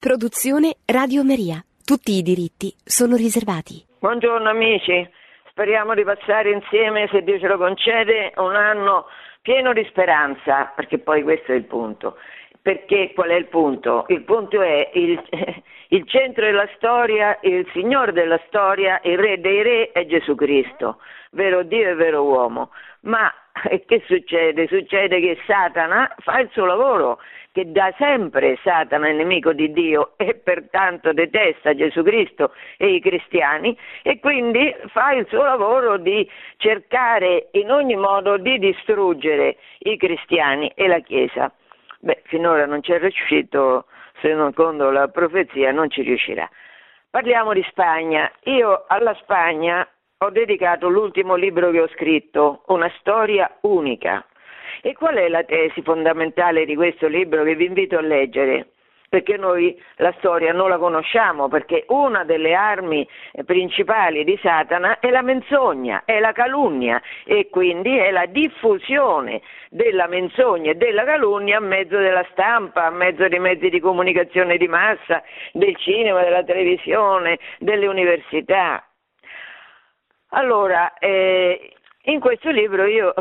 Produzione Radio Maria. Tutti i diritti sono riservati. Buongiorno amici, speriamo di passare insieme, se Dio ce lo concede, un anno pieno di speranza, perché poi questo è il punto. Perché qual è il punto? Il punto è il, il centro della storia, il Signore della storia, il Re dei Re è Gesù Cristo, vero Dio e vero uomo. Ma che succede? Succede che Satana fa il suo lavoro che da sempre Satana è nemico di Dio e pertanto detesta Gesù Cristo e i cristiani e quindi fa il suo lavoro di cercare in ogni modo di distruggere i cristiani e la Chiesa. Beh, finora non ci è riuscito, se non secondo la profezia non ci riuscirà. Parliamo di Spagna. Io alla Spagna ho dedicato l'ultimo libro che ho scritto, una storia unica. E qual è la tesi fondamentale di questo libro che vi invito a leggere? Perché noi la storia non la conosciamo, perché una delle armi principali di Satana è la menzogna, è la calunnia e quindi è la diffusione della menzogna e della calunnia a mezzo della stampa, a mezzo dei mezzi di comunicazione di massa, del cinema, della televisione, delle università. Allora, eh, in questo libro io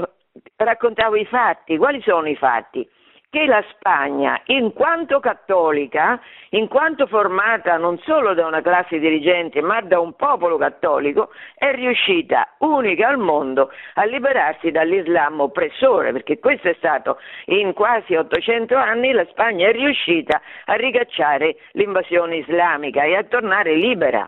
raccontavo i fatti. Quali sono i fatti? Che la Spagna, in quanto cattolica, in quanto formata non solo da una classe dirigente ma da un popolo cattolico, è riuscita, unica al mondo, a liberarsi dall'Islam oppressore, perché questo è stato in quasi 800 anni la Spagna è riuscita a ricacciare l'invasione islamica e a tornare libera.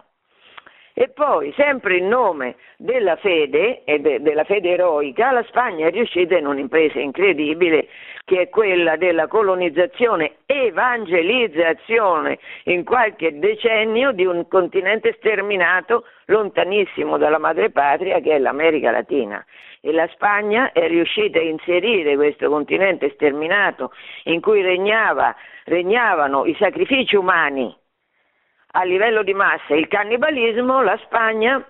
E poi, sempre in nome della fede e de- della fede eroica, la Spagna è riuscita in un'impresa incredibile che è quella della colonizzazione, evangelizzazione in qualche decennio di un continente sterminato lontanissimo dalla madrepatria che è l'America Latina. E la Spagna è riuscita a inserire questo continente sterminato in cui regnava, regnavano i sacrifici umani a livello di massa il cannibalismo, la Spagna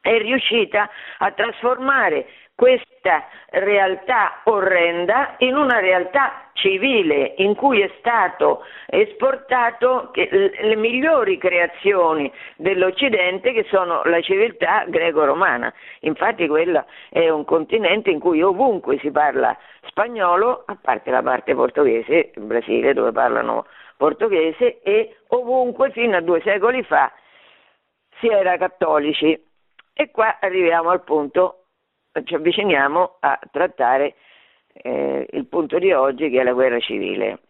è riuscita a trasformare questa realtà orrenda in una realtà civile in cui è stato esportato le migliori creazioni dell'Occidente che sono la civiltà greco-romana. Infatti quello è un continente in cui ovunque si parla spagnolo, a parte la parte portoghese, il Brasile dove parlano portoghese e ovunque fino a due secoli fa si era cattolici. E qua arriviamo al punto, ci avviciniamo a trattare eh, il punto di oggi che è la guerra civile.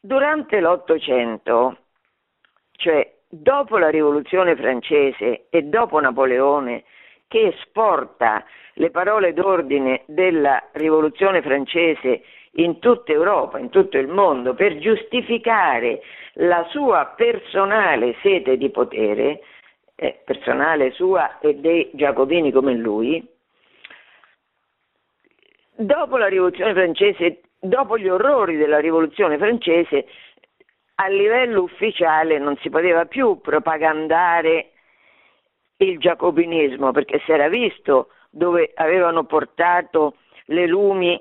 Durante l'Ottocento, cioè dopo la rivoluzione francese e dopo Napoleone, che esporta le parole d'ordine della rivoluzione francese in tutta Europa, in tutto il mondo, per giustificare la sua personale sete di potere, eh, personale sua e dei giacobini come lui, dopo la rivoluzione francese, dopo gli orrori della rivoluzione francese, a livello ufficiale non si poteva più propagandare il giacobinismo perché si era visto dove avevano portato le lumi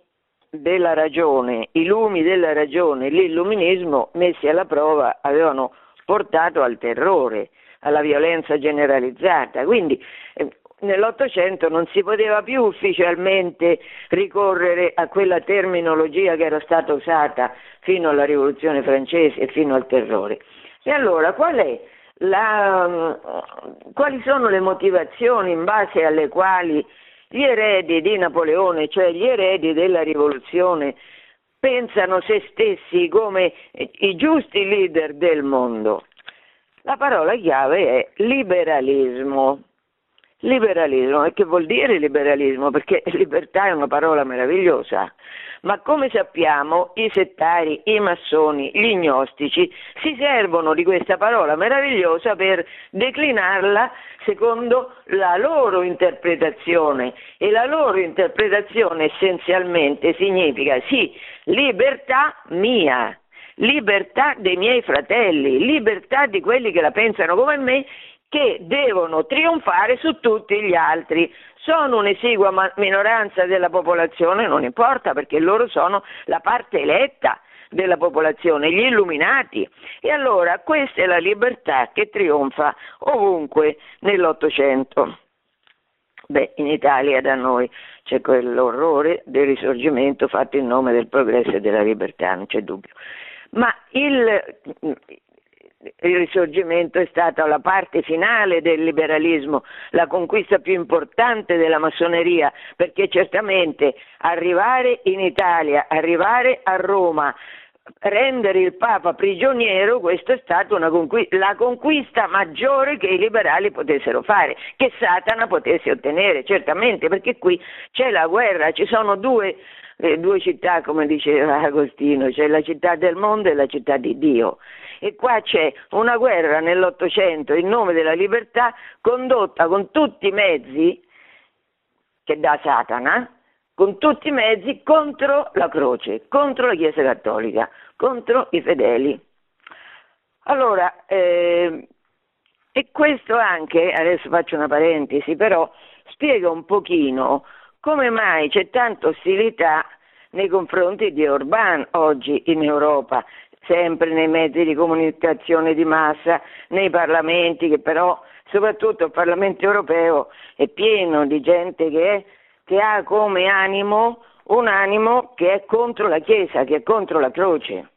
della ragione, i lumi della ragione, l'illuminismo messi alla prova avevano portato al terrore, alla violenza generalizzata. Quindi eh, nell'Ottocento non si poteva più ufficialmente ricorrere a quella terminologia che era stata usata fino alla rivoluzione francese e fino al terrore. E allora qual la, quali sono le motivazioni in base alle quali gli eredi di Napoleone, cioè gli eredi della rivoluzione, pensano se stessi come i giusti leader del mondo. La parola chiave è liberalismo. Liberalismo, e che vuol dire liberalismo? Perché libertà è una parola meravigliosa, ma come sappiamo i settari, i massoni, gli gnostici si servono di questa parola meravigliosa per declinarla secondo la loro interpretazione. E la loro interpretazione essenzialmente significa sì, libertà mia, libertà dei miei fratelli, libertà di quelli che la pensano come me che devono trionfare su tutti gli altri. Sono un'esigua minoranza della popolazione, non importa perché loro sono la parte eletta, della popolazione, gli illuminati. E allora questa è la libertà che trionfa ovunque nell'Ottocento. Beh, in Italia da noi c'è quell'orrore del risorgimento fatto in nome del progresso e della libertà, non c'è dubbio. Ma il, il risorgimento è stata la parte finale del liberalismo, la conquista più importante della massoneria, perché certamente arrivare in Italia, arrivare a Roma, rendere il Papa prigioniero, questa è stata conquista, la conquista maggiore che i liberali potessero fare, che Satana potesse ottenere, certamente, perché qui c'è la guerra, ci sono due, eh, due città, come diceva Agostino, c'è la città del mondo e la città di Dio. E qua c'è una guerra nell'Ottocento in nome della libertà condotta con tutti i mezzi che dà Satana, con tutti i mezzi contro la croce, contro la Chiesa Cattolica, contro i fedeli. Allora, eh, e questo anche, adesso faccio una parentesi, però spiega un pochino come mai c'è tanta ostilità nei confronti di Orban oggi in Europa, sempre nei mezzi di comunicazione di massa, nei parlamenti, che però soprattutto il Parlamento europeo è pieno di gente che che ha come animo un animo che è contro la Chiesa, che è contro la croce.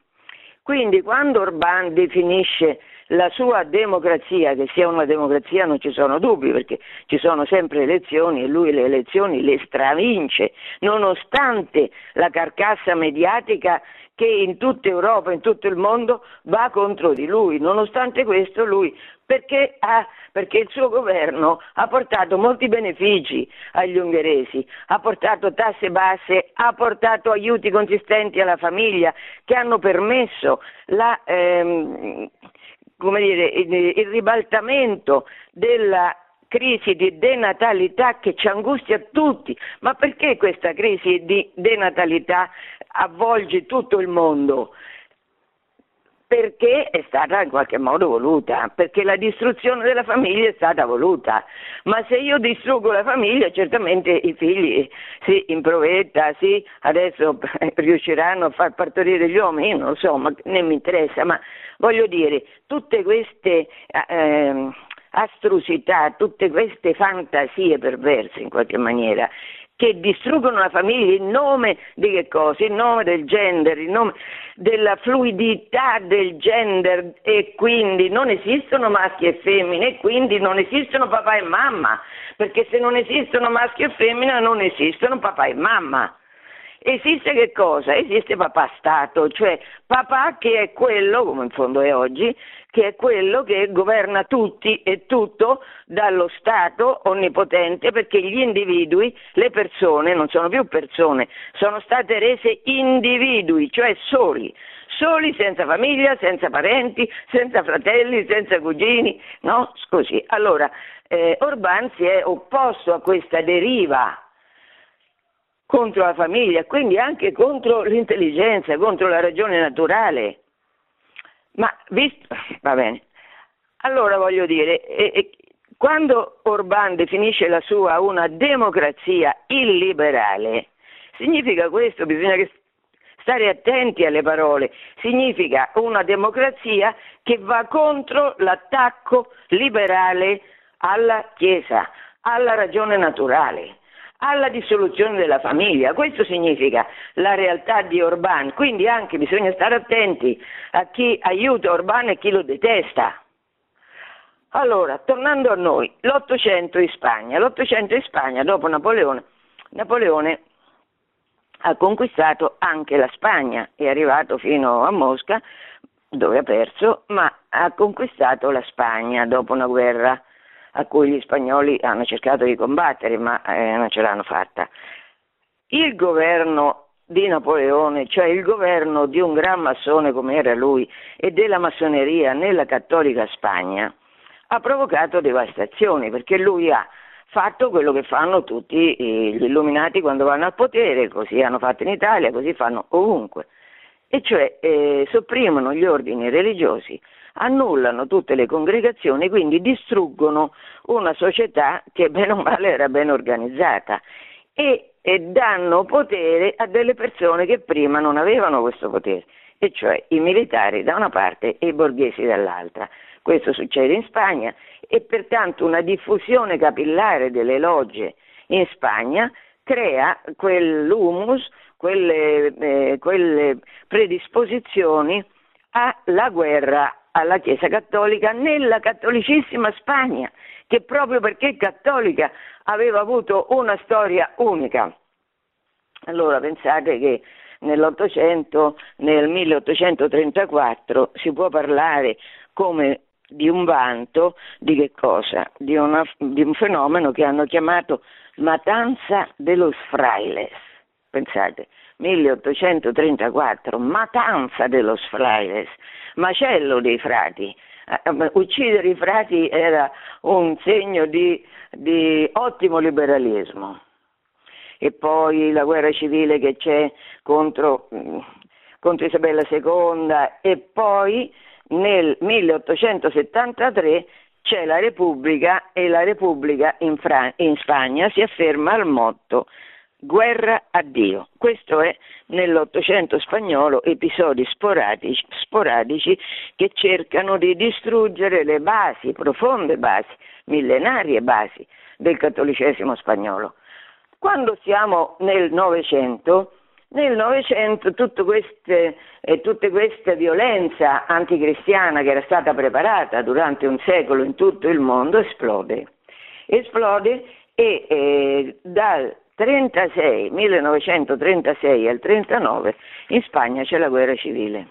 Quindi quando Orban definisce la sua democrazia, che sia una democrazia non ci sono dubbi perché ci sono sempre elezioni e lui le elezioni le stravince, nonostante la carcassa mediatica che in tutta Europa, in tutto il mondo va contro di lui. Nonostante questo lui, perché, ha, perché il suo governo ha portato molti benefici agli ungheresi, ha portato tasse basse, ha portato aiuti consistenti alla famiglia che hanno permesso la, ehm, dire, il, il ribaltamento della crisi di denatalità che ci angustia tutti. Ma perché questa crisi di denatalità avvolge tutto il mondo? Perché è stata in qualche modo voluta, perché la distruzione della famiglia è stata voluta. Ma se io distruggo la famiglia, certamente i figli si improvetta, sì, adesso riusciranno a far partorire gli uomini, non lo so, ma né mi interessa, ma voglio dire, tutte queste eh, astrusità, tutte queste fantasie perverse in qualche maniera che distruggono la famiglia in nome di che cosa? In nome del gender, in nome della fluidità del gender e quindi non esistono maschi e femmine e quindi non esistono papà e mamma, perché se non esistono maschi e femmina non esistono papà e mamma. Esiste che cosa? Esiste papà Stato, cioè papà che è quello, come in fondo è oggi, che è quello che governa tutti e tutto dallo Stato onnipotente perché gli individui, le persone, non sono più persone, sono state rese individui, cioè soli, soli senza famiglia, senza parenti, senza fratelli, senza cugini, no? Così. Allora, eh, Orban si è opposto a questa deriva contro la famiglia, quindi anche contro l'intelligenza, contro la ragione naturale. Ma visto, va bene. Allora voglio dire, eh, quando Orban definisce la sua una democrazia illiberale, significa questo, bisogna stare attenti alle parole, significa una democrazia che va contro l'attacco liberale alla Chiesa, alla ragione naturale alla dissoluzione della famiglia. Questo significa la realtà di Orban. Quindi anche bisogna stare attenti a chi aiuta Orban e chi lo detesta. Allora, tornando a noi, l'Ottocento in Spagna. L'Ottocento in Spagna, dopo Napoleone, Napoleone ha conquistato anche la Spagna, è arrivato fino a Mosca, dove ha perso, ma ha conquistato la Spagna dopo una guerra a cui gli spagnoli hanno cercato di combattere, ma eh, non ce l'hanno fatta. Il governo di Napoleone, cioè il governo di un gran massone come era lui e della massoneria nella cattolica Spagna, ha provocato devastazioni perché lui ha fatto quello che fanno tutti gli illuminati quando vanno al potere, così hanno fatto in Italia, così fanno ovunque, e cioè eh, sopprimono gli ordini religiosi annullano tutte le congregazioni, quindi distruggono una società che bene o male era ben organizzata e, e danno potere a delle persone che prima non avevano questo potere. e cioè i militari da una parte e i borghesi dall'altra. Questo succede in Spagna e pertanto una diffusione capillare delle logge in Spagna crea quell'humus, quelle, eh, quelle predisposizioni alla guerra alla Chiesa Cattolica nella cattolicissima Spagna, che proprio perché cattolica aveva avuto una storia unica. Allora pensate che nell'Ottocento, nel 1834, si può parlare come di un vanto di che cosa? Di, una, di un fenomeno che hanno chiamato matanza de los frailes. Pensate, 1834, matanza de los frailes, macello dei frati. Eh, uccidere i frati era un segno di, di ottimo liberalismo e poi la guerra civile che c'è contro, mm, contro Isabella II e poi nel 1873 c'è la Repubblica e la Repubblica in, Fran- in Spagna si afferma al motto guerra a Dio. Questo è nell'Ottocento spagnolo episodi sporadici, sporadici, che cercano di distruggere le basi, profonde basi, millenarie basi del cattolicesimo spagnolo. Quando siamo nel Novecento, nel Novecento eh, tutta questa violenza anticristiana che era stata preparata durante un secolo in tutto il mondo esplode. Esplode e eh, dal 36, 1936 al 39 in Spagna c'è la guerra civile.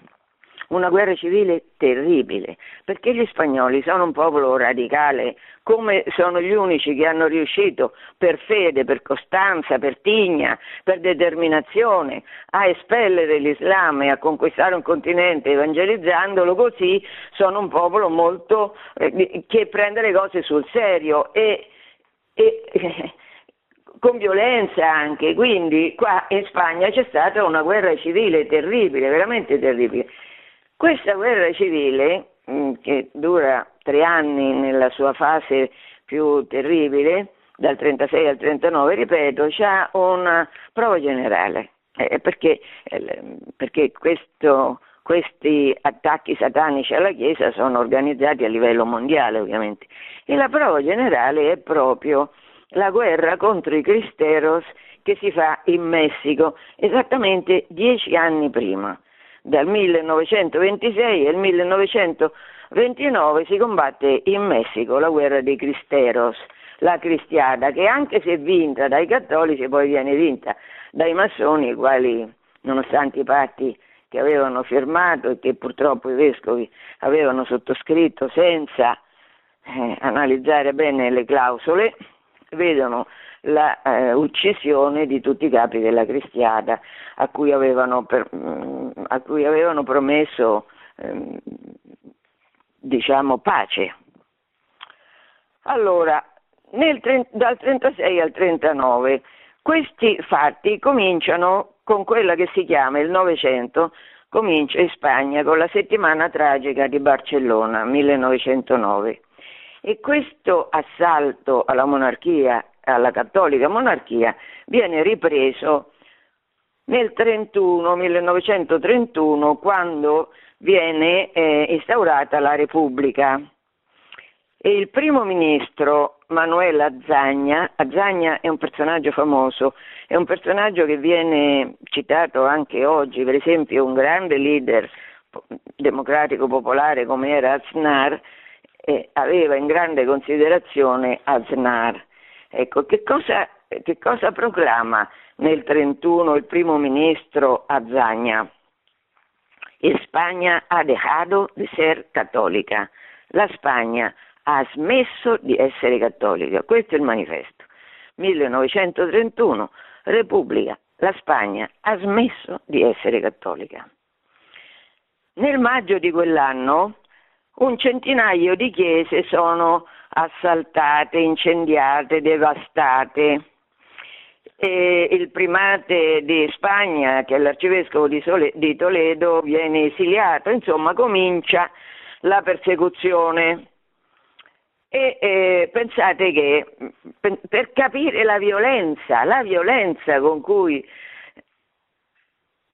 Una guerra civile terribile, perché gli spagnoli sono un popolo radicale, come sono gli unici che hanno riuscito per fede, per costanza, per tigna, per determinazione a espellere l'Islam e a conquistare un continente evangelizzandolo così, sono un popolo molto eh, che prende le cose sul serio e, e con violenza anche, quindi qua in Spagna c'è stata una guerra civile terribile, veramente terribile. Questa guerra civile, mm, che dura tre anni nella sua fase più terribile, dal 36 al 39, ripeto, ha una prova generale, eh, perché, eh, perché questo, questi attacchi satanici alla Chiesa sono organizzati a livello mondiale ovviamente. E la prova generale è proprio la guerra contro i cristeros che si fa in Messico esattamente dieci anni prima. Dal 1926 al 1929 si combatte in Messico la guerra dei Cristeros, la cristiada, che anche se vinta dai cattolici poi viene vinta dai massoni, i quali, nonostante i patti che avevano firmato e che purtroppo i vescovi avevano sottoscritto senza eh, analizzare bene le clausole, vedono la eh, uccisione di tutti i capi della Cristiada a cui avevano, per, mm, a cui avevano promesso eh, diciamo pace. Allora, nel, dal 36 al 39 questi fatti cominciano con quella che si chiama il Novecento, comincia in Spagna con la settimana tragica di Barcellona 1909 e questo assalto alla monarchia alla cattolica monarchia viene ripreso nel 31, 1931 quando viene eh, instaurata la Repubblica. E il primo ministro Manuel Azzagna, Azzagna è un personaggio famoso, è un personaggio che viene citato anche oggi, per esempio un grande leader democratico popolare come era Aznar, eh, aveva in grande considerazione Aznar Ecco, che cosa, che cosa proclama nel 31 il primo ministro Azzagna? Spagna ha dejado de ser cattolica. La Spagna ha smesso di essere cattolica. Questo è il manifesto. 1931, Repubblica. La Spagna ha smesso di essere cattolica. Nel maggio di quell'anno un centinaio di chiese sono assaltate, incendiate, devastate. E il primate di Spagna, che è l'arcivescovo di, Sole, di Toledo, viene esiliato, insomma comincia la persecuzione. E eh, pensate che per, per capire la violenza, la violenza con cui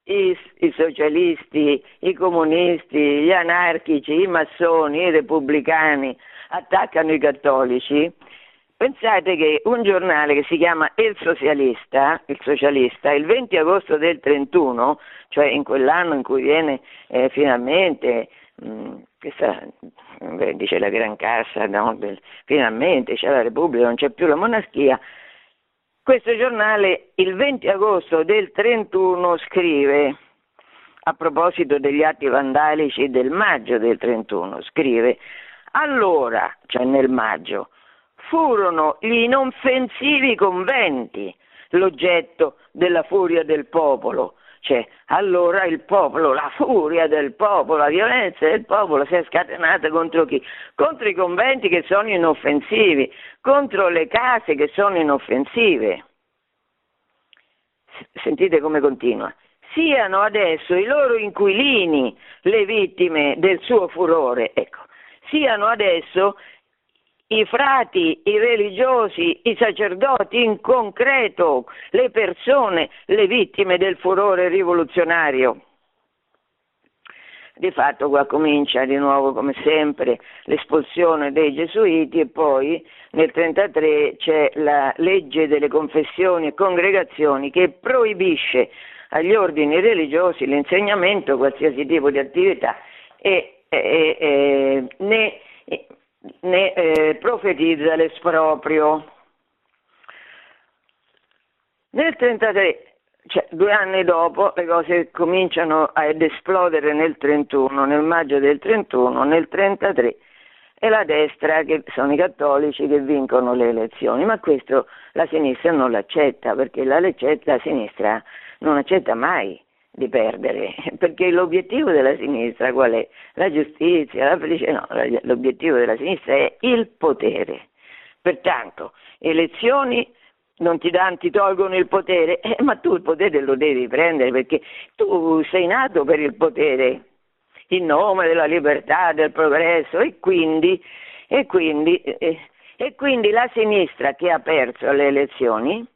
i, i, socialisti, i comunisti, gli anarchici, i massoni, i repubblicani attaccano i cattolici, pensate che un giornale che si chiama Il Socialista, il, Socialista, il 20 agosto del 31, cioè in quell'anno in cui viene eh, finalmente mh, mm, questa, beh, dice la Gran Cassa, no? finalmente c'è la Repubblica, non c'è più la monarchia, questo giornale il 20 agosto del 31 scrive, a proposito degli atti vandalici del maggio del 31, scrive, allora, cioè nel maggio, furono gli inoffensivi conventi l'oggetto della furia del popolo, cioè, allora il popolo, la furia del popolo, la violenza del popolo si è scatenata contro chi? Contro i conventi che sono inoffensivi, contro le case che sono inoffensive. Sentite come continua. Siano adesso i loro inquilini le vittime del suo furore, ecco. Siano adesso i frati, i religiosi, i sacerdoti, in concreto le persone, le vittime del furore rivoluzionario. Di fatto qua comincia di nuovo come sempre l'espulsione dei gesuiti e poi nel 1933 c'è la legge delle confessioni e congregazioni che proibisce agli ordini religiosi l'insegnamento, qualsiasi tipo di attività e, e, e ne ne eh, profetizza l'esproprio. Nel 1933, cioè due anni dopo, le cose cominciano ad esplodere nel 31, nel maggio del 31, nel 33 è la destra, che sono i cattolici che vincono le elezioni, ma questo la sinistra non l'accetta, perché la, la sinistra non accetta mai di perdere, perché l'obiettivo della sinistra qual è? La giustizia, la felicità, no, l'obiettivo della sinistra è il potere. Pertanto, elezioni non ti, danno, ti tolgono il potere, eh, ma tu il potere lo devi prendere perché tu sei nato per il potere, in nome della libertà, del progresso e quindi, e quindi, eh, e quindi la sinistra che ha perso le elezioni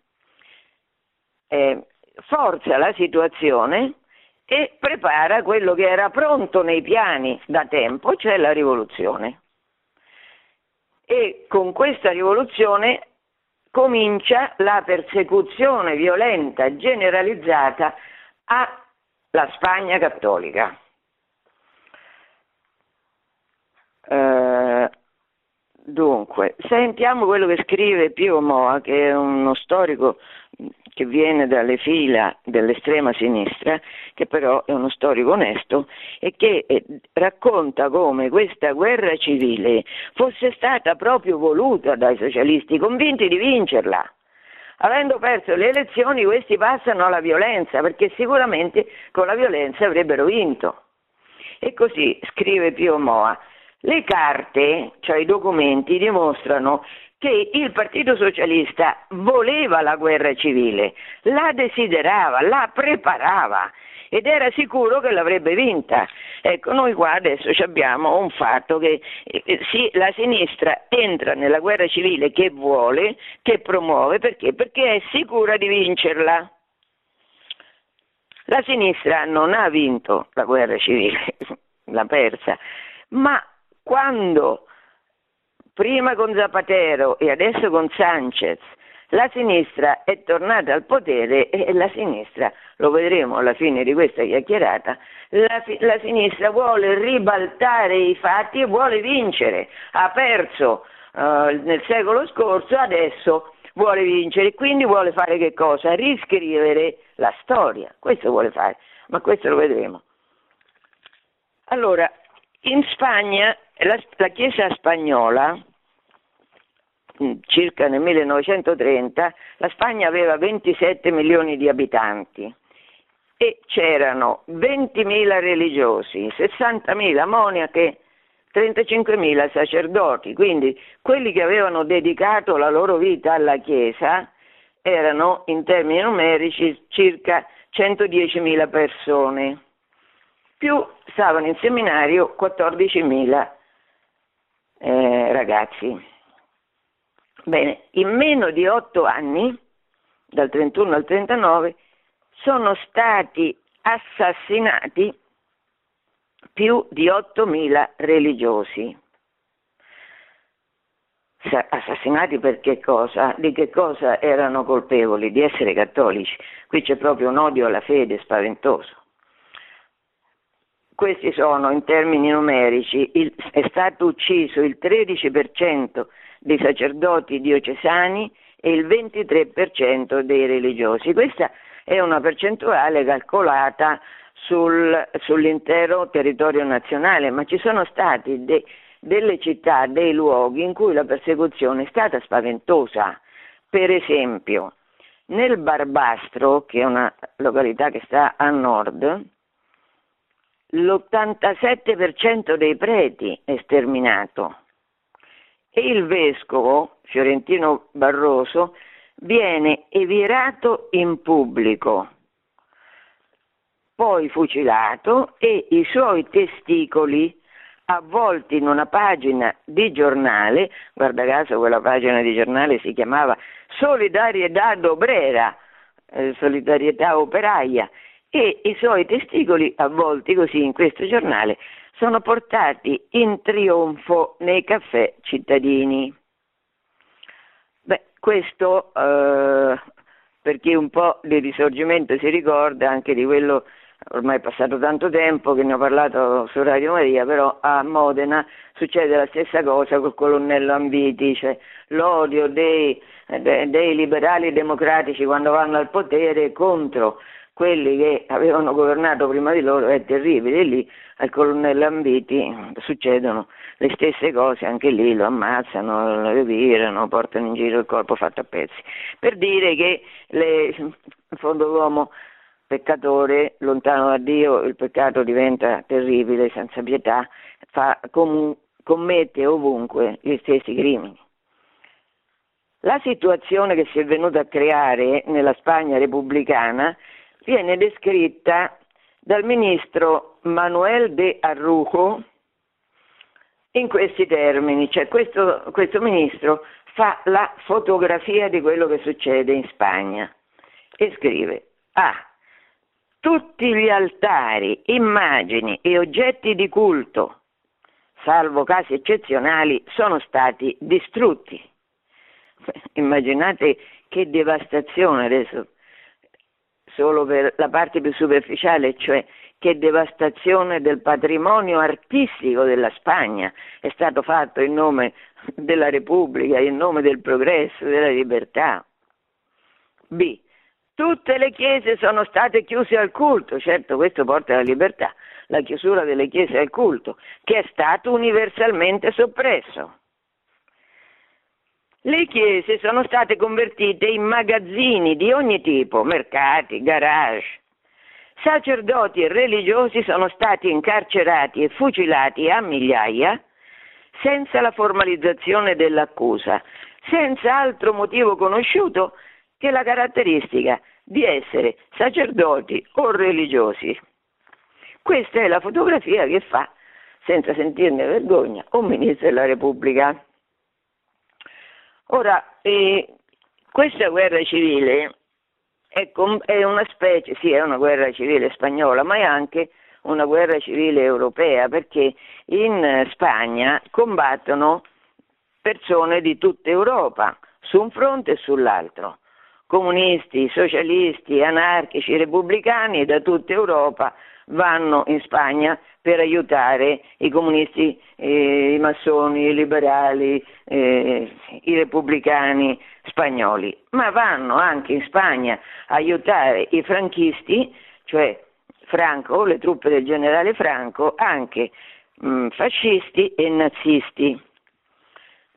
eh, forza la situazione e prepara quello che era pronto nei piani da tempo, cioè la rivoluzione. E con questa rivoluzione comincia la persecuzione violenta generalizzata alla Spagna cattolica. Uh, dunque, sentiamo quello che scrive Pio Moa, che è uno storico che viene dalle fila dell'estrema sinistra, che però è uno storico onesto e che eh, racconta come questa guerra civile fosse stata proprio voluta dai socialisti, convinti di vincerla. Avendo perso le elezioni, questi passano alla violenza, perché sicuramente con la violenza avrebbero vinto. E così scrive Pio Moa. Le carte, cioè i documenti, dimostrano che il Partito Socialista voleva la guerra civile, la desiderava, la preparava ed era sicuro che l'avrebbe vinta. Ecco, noi qua adesso abbiamo un fatto che eh, sì, la sinistra entra nella guerra civile che vuole, che promuove, perché? Perché è sicura di vincerla. La sinistra non ha vinto la guerra civile, l'ha persa, ma quando prima con Zapatero e adesso con Sanchez, la sinistra è tornata al potere e la sinistra, lo vedremo alla fine di questa chiacchierata, la, la sinistra vuole ribaltare i fatti e vuole vincere. Ha perso uh, nel secolo scorso, adesso vuole vincere, quindi vuole fare che cosa? Riscrivere la storia, questo vuole fare, ma questo lo vedremo. Allora, in Spagna la, la Chiesa spagnola, mm, circa nel 1930, la Spagna aveva 27 milioni di abitanti e c'erano 20.000 religiosi, 60.000 monache, 35.000 sacerdoti, quindi quelli che avevano dedicato la loro vita alla Chiesa erano in termini numerici circa 110.000 persone, più stavano in seminario 14.000 eh, ragazzi. Bene, in meno di otto anni, dal 31 al 39, sono stati assassinati più di 8.000 religiosi. Assassinati per che cosa? Di che cosa erano colpevoli? Di essere cattolici. Qui c'è proprio un odio alla fede spaventoso. Questi sono in termini numerici, il, è stato ucciso il 13% dei sacerdoti diocesani e il 23% dei religiosi. Questa è una percentuale calcolata sul, sull'intero territorio nazionale, ma ci sono stati de, delle città, dei luoghi in cui la persecuzione è stata spaventosa. Per esempio, nel Barbastro, che è una località che sta a nord, l'87% dei preti è sterminato. E il vescovo Fiorentino Barroso viene evirato in pubblico, poi fucilato e i suoi testicoli avvolti in una pagina di giornale, guarda caso quella pagina di giornale si chiamava Solidarietà d'Obrera, eh, Solidarietà Operaia, e i suoi testicoli avvolti così in questo giornale sono portati in trionfo nei caffè cittadini. Beh, questo eh, per chi un po' di risorgimento si ricorda anche di quello ormai è passato tanto tempo che ne ho parlato su Radio Maria, però a Modena succede la stessa cosa col colonnello Ambiti, cioè l'odio dei, dei liberali democratici quando vanno al potere contro quelli che avevano governato prima di loro è terribile. Lì al colonnello Ambiti succedono le stesse cose, anche lì lo ammazzano, lo rivirano, portano in giro il corpo fatto a pezzi. Per dire che le, in fondo l'uomo peccatore, lontano da Dio, il peccato diventa terribile, senza pietà, fa, com, commette ovunque gli stessi crimini. La situazione che si è venuta a creare nella Spagna repubblicana viene descritta dal ministro Manuel de Arrujo in questi termini, cioè questo, questo ministro fa la fotografia di quello che succede in Spagna e scrive Ah, tutti gli altari, immagini e oggetti di culto, salvo casi eccezionali, sono stati distrutti. Immaginate che devastazione adesso solo per la parte più superficiale, cioè che devastazione del patrimonio artistico della Spagna è stato fatto in nome della Repubblica, in nome del progresso, della libertà. B. Tutte le chiese sono state chiuse al culto, certo questo porta alla libertà, la chiusura delle chiese al culto, che è stato universalmente soppresso. Le chiese sono state convertite in magazzini di ogni tipo, mercati, garage. Sacerdoti e religiosi sono stati incarcerati e fucilati a migliaia senza la formalizzazione dell'accusa, senza altro motivo conosciuto che la caratteristica di essere sacerdoti o religiosi. Questa è la fotografia che fa, senza sentirne vergogna, un ministro della Repubblica. Ora, eh, questa guerra civile è, com- è, una specie, sì, è una guerra civile spagnola, ma è anche una guerra civile europea, perché in Spagna combattono persone di tutta Europa, su un fronte e sull'altro. Comunisti, socialisti, anarchici, repubblicani da tutta Europa vanno in Spagna per aiutare i comunisti, eh, i massoni, i liberali, eh, i repubblicani spagnoli, ma vanno anche in Spagna a aiutare i franchisti, cioè Franco, le truppe del generale Franco, anche mh, mm, fascisti e nazisti.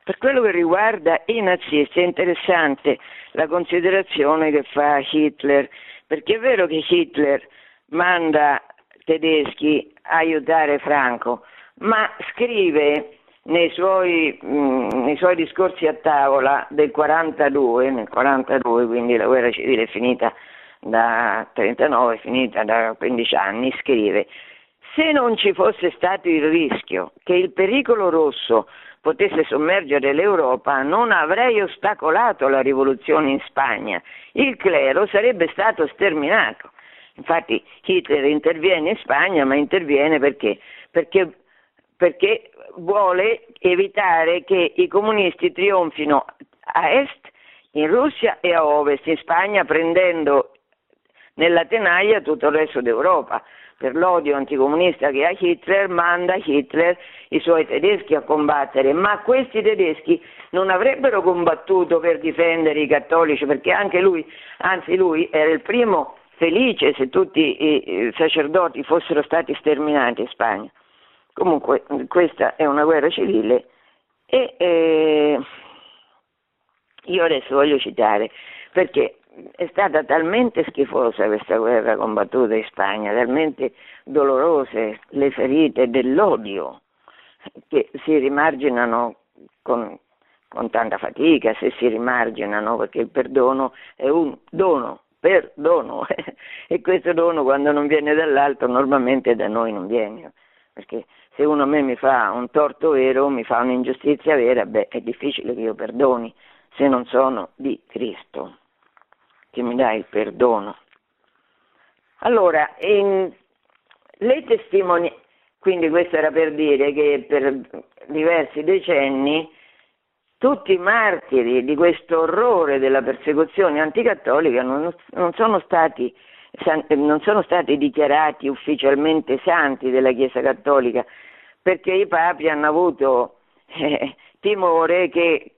Per quello che riguarda i nazisti è interessante la considerazione che fa Hitler, perché è vero che Hitler manda tedeschi aiutare Franco, ma scrive nei suoi, mm, nei suoi, discorsi a tavola del 42, nel 42, quindi la guerra civile è finita da 39, finita da 15 anni, scrive se non ci fosse stato il rischio che il pericolo rosso potesse sommergere l'Europa, non avrei ostacolato la rivoluzione in Spagna. Il clero sarebbe stato sterminato Infatti Hitler interviene in Spagna, ma interviene perché? Perché, perché vuole evitare che i comunisti trionfino a est, in Russia e a ovest, in Spagna, prendendo nella tenaglia tutto il resto d'Europa. Per l'odio anticomunista che ha Hitler, manda Hitler i suoi tedeschi a combattere, ma questi tedeschi non avrebbero combattuto per difendere i cattolici, perché anche lui, anzi lui era il primo felice se tutti i sacerdoti fossero stati sterminati in Spagna. Comunque questa è una guerra civile e eh, io adesso voglio citare perché è stata talmente schifosa questa guerra combattuta in Spagna, talmente dolorose le ferite dell'odio che si rimarginano con, con tanta fatica, se si rimarginano, perché il perdono è un dono perdono e questo dono quando non viene dall'alto normalmente da noi non viene perché se uno a me mi fa un torto vero, mi fa un'ingiustizia vera, beh è difficile che io perdoni se non sono di Cristo che mi dà il perdono. Allora, in, le testimonianze, quindi questo era per dire che per diversi decenni tutti i martiri di questo orrore della persecuzione anticattolica non, non, sono stati, non sono stati dichiarati ufficialmente santi della Chiesa Cattolica, perché i papi hanno avuto eh, timore che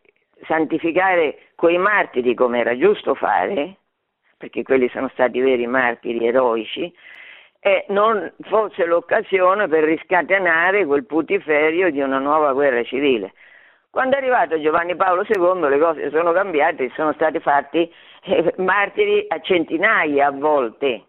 santificare quei martiri come era giusto fare, perché quelli sono stati veri martiri eroici, e non fosse l'occasione per riscatenare quel putiferio di una nuova guerra civile. Quando è arrivato Giovanni Paolo II le cose sono cambiate, sono stati fatti eh, martiri a centinaia a volte,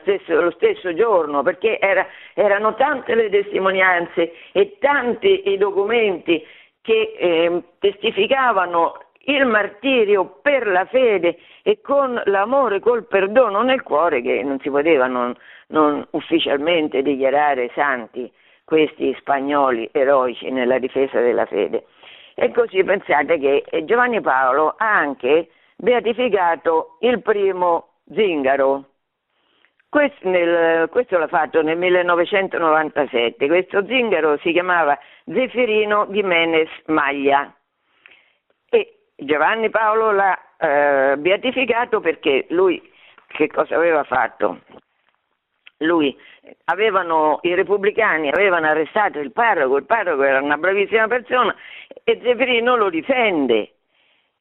stesso, lo stesso giorno, perché era, erano tante le testimonianze e tanti i documenti che eh, testificavano il martirio per la fede e con l'amore, col perdono nel cuore che non si poteva non, non ufficialmente dichiarare santi questi spagnoli eroici nella difesa della fede. E così pensate che Giovanni Paolo ha anche beatificato il primo zingaro. Questo, nel, questo l'ha fatto nel 1997. Questo zingaro si chiamava Zefirino di Menes Maglia. E Giovanni Paolo l'ha eh, beatificato perché lui che cosa aveva fatto? lui avevano, i repubblicani avevano arrestato il parroco, il parroco era una bravissima persona e Zeferino lo difende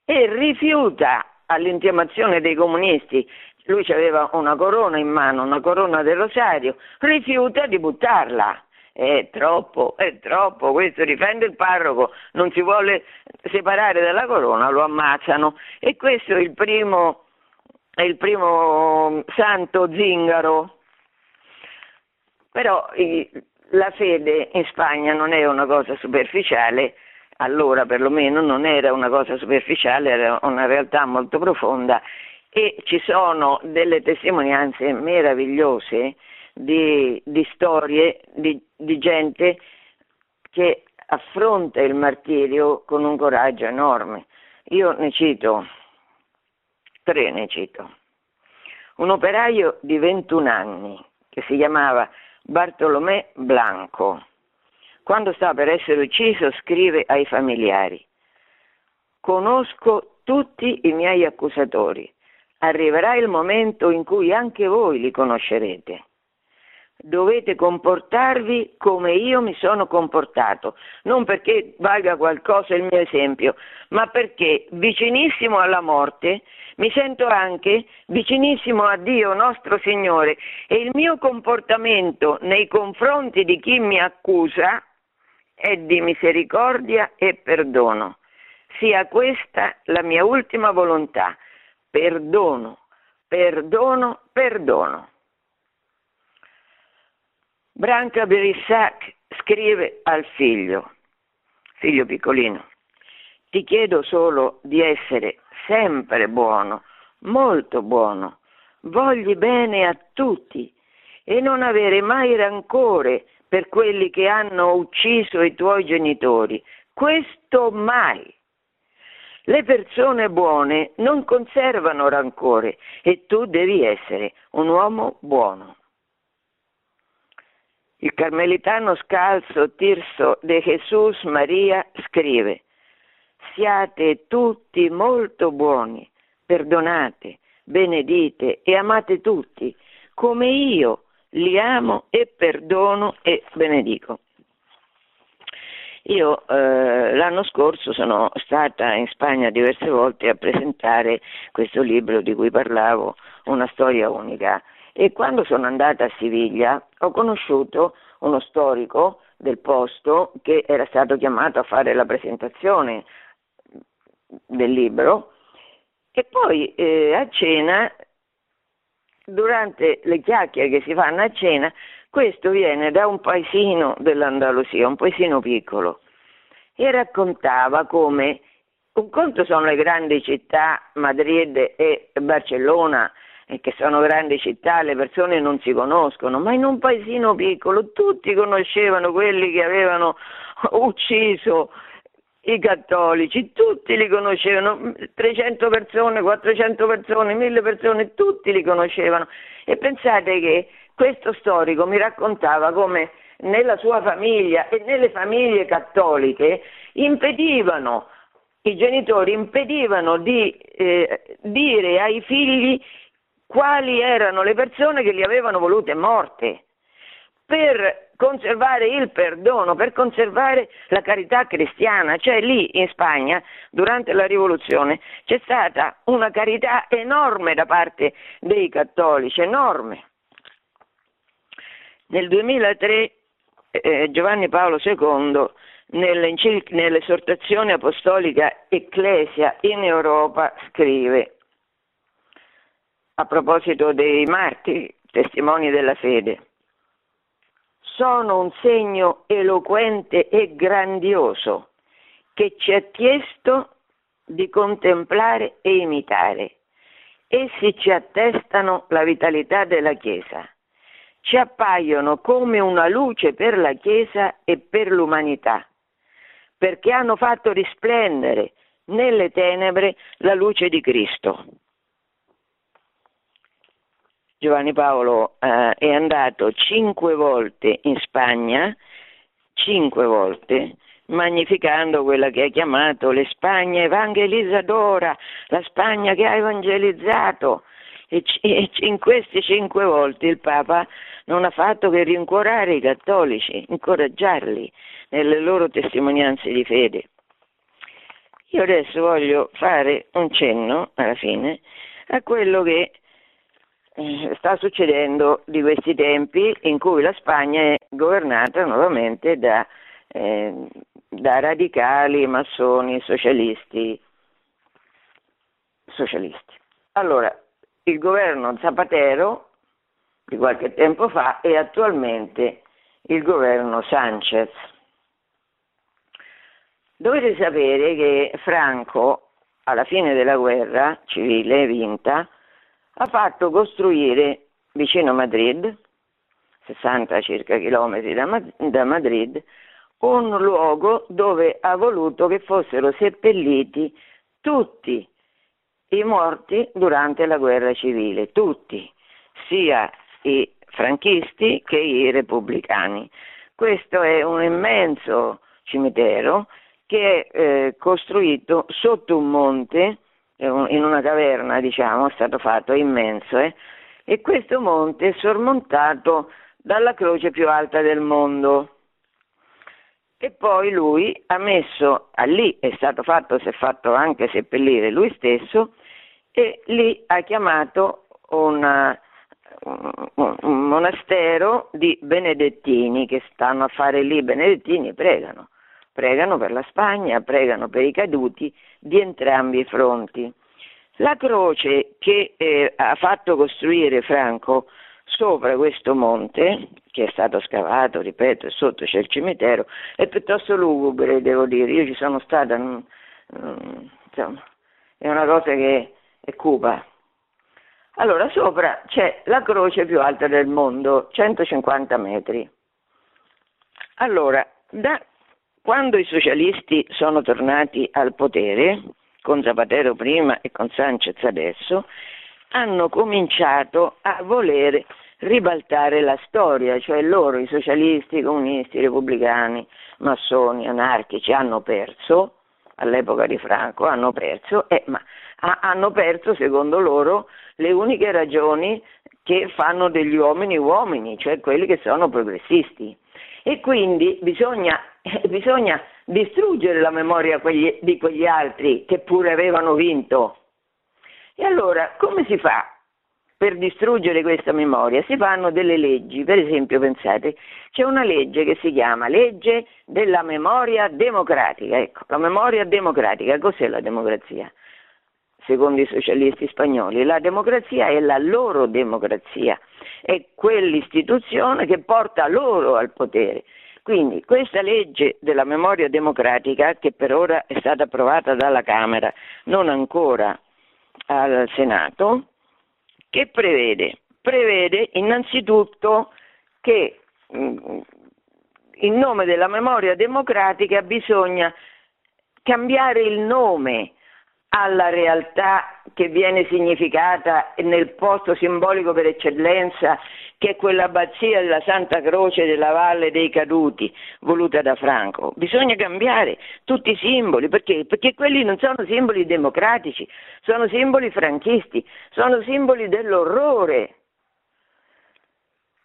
e rifiuta all'intimazione dei comunisti, lui aveva una corona in mano, una corona del rosario, rifiuta di buttarla. È troppo, è troppo, questo difende il parroco, non si vuole separare dalla corona, lo ammazzano. E questo è il primo, è il primo santo zingaro però la fede in Spagna non è una cosa superficiale, allora perlomeno non era una cosa superficiale, era una realtà molto profonda e ci sono delle testimonianze meravigliose di, di storie di, di gente che affronta il martirio con un coraggio enorme. Io ne cito, tre ne cito. Un operaio di 21 anni che si chiamava Bartolomé Blanco. Quando sta per essere ucciso scrive ai familiari, conosco tutti i miei accusatori, arriverà il momento in cui anche voi li conoscerete. Dovete comportarvi come io mi sono comportato, non perché valga qualcosa il mio esempio, ma perché vicinissimo alla morte mi sento anche vicinissimo a Dio nostro Signore e il mio comportamento nei confronti di chi mi accusa è di misericordia e perdono. Sia questa la mia ultima volontà. Perdono, perdono, perdono. Branca Berissac scrive al figlio, figlio piccolino, ti chiedo solo di essere sempre buono, molto buono, vogli bene a tutti e non avere mai rancore per quelli che hanno ucciso i tuoi genitori. Questo mai. Le persone buone non conservano rancore e tu devi essere un uomo buono. Il carmelitano scalzo Tirso de Jesus Maria scrive Siate tutti molto buoni, perdonate, benedite e amate tutti, come io li amo e perdono e benedico. Io eh, l'anno scorso sono stata in Spagna diverse volte a presentare questo libro di cui parlavo, Una storia unica, e quando sono andata a Siviglia ho conosciuto uno storico del posto che era stato chiamato a fare la presentazione del libro e poi eh, a cena, durante le chiacchiere che si fanno a cena, questo viene da un paesino dell'Andalusia, un paesino piccolo, e raccontava come un conto sono le grandi città, Madrid e Barcellona, che sono grandi città, le persone non si conoscono, ma in un paesino piccolo tutti conoscevano quelli che avevano ucciso i cattolici, tutti li conoscevano, 300 persone, 400 persone, 1000 persone, tutti li conoscevano. E pensate che questo storico mi raccontava come nella sua famiglia e nelle famiglie cattoliche impedivano, i genitori impedivano di eh, dire ai figli quali erano le persone che li avevano volute morte per conservare il perdono, per conservare la carità cristiana. Cioè lì in Spagna, durante la rivoluzione, c'è stata una carità enorme da parte dei cattolici, enorme. Nel 2003 eh, Giovanni Paolo II nell'esortazione apostolica Ecclesia in Europa scrive a proposito dei martiri, testimoni della fede sono un segno eloquente e grandioso che ci ha chiesto di contemplare e imitare. Essi ci attestano la vitalità della Chiesa, ci appaiono come una luce per la Chiesa e per l'umanità, perché hanno fatto risplendere nelle tenebre la luce di Cristo. Giovanni Paolo eh, è andato cinque volte in Spagna, cinque volte, magnificando quella che ha chiamato le Spagna evangelizzadora, la Spagna che ha evangelizzato. E, e in queste cinque volte il Papa non ha fatto che rincuorare i cattolici, incoraggiarli nelle loro testimonianze di fede. Io adesso voglio fare un cenno, alla fine, a quello che eh, sta succedendo di questi tempi in cui la Spagna è governata nuovamente da, eh, da radicali, massoni, socialisti, socialisti. Allora, il governo Zapatero di qualche tempo fa è attualmente il governo Sanchez. Dovete sapere che Franco, alla fine della guerra civile vinta, ha fatto costruire vicino a Madrid, 60 circa chilometri da, da Madrid, un luogo dove ha voluto che fossero seppelliti tutti i morti durante la guerra civile, tutti, sia i franchisti che i repubblicani. Questo è un immenso cimitero che è eh, costruito sotto un monte in una caverna, diciamo, è stato fatto, immenso, eh? e questo monte è sormontato dalla croce più alta del mondo. E poi lui ha messo, ah, lì è stato fatto, si è fatto anche seppellire lui stesso, e lì ha chiamato una, un, un monastero di benedettini che stanno a fare lì, benedettini pregano pregano per la Spagna, pregano per i caduti di entrambi i fronti. La croce che eh, ha fatto costruire Franco sopra questo monte, che è stato scavato, ripeto, sotto c'è il cimitero, è piuttosto lugubre, devo dire. Io ci sono stata, mm, mm, insomma, è una cosa che è cupa. Allora, sopra c'è la croce più alta del mondo, 150 metri. Allora, da quando i socialisti sono tornati al potere, con Zapatero prima e con Sanchez adesso, hanno cominciato a volere ribaltare la storia, cioè loro, i socialisti, i comunisti, i repubblicani, massoni, anarchici, hanno perso, all'epoca di Franco, hanno perso, eh, ma hanno perso secondo loro le uniche ragioni che fanno degli uomini uomini, cioè quelli che sono progressisti. E quindi bisogna, bisogna distruggere la memoria quegli, di quegli altri che pure avevano vinto. E allora come si fa per distruggere questa memoria? Si fanno delle leggi, per esempio pensate, c'è una legge che si chiama legge della memoria democratica. Ecco, la memoria democratica, cos'è la democrazia? Secondo i socialisti spagnoli, la democrazia è la loro democrazia, è quell'istituzione che porta loro al potere. Quindi questa legge della memoria democratica, che per ora è stata approvata dalla Camera, non ancora al Senato, che prevede? Prevede innanzitutto che mm, in nome della memoria democratica bisogna cambiare il nome alla realtà che viene significata nel posto simbolico per eccellenza che è quell'abbazia della Santa Croce della Valle dei Caduti voluta da Franco. Bisogna cambiare tutti i simboli, perché? Perché quelli non sono simboli democratici, sono simboli franchisti, sono simboli dell'orrore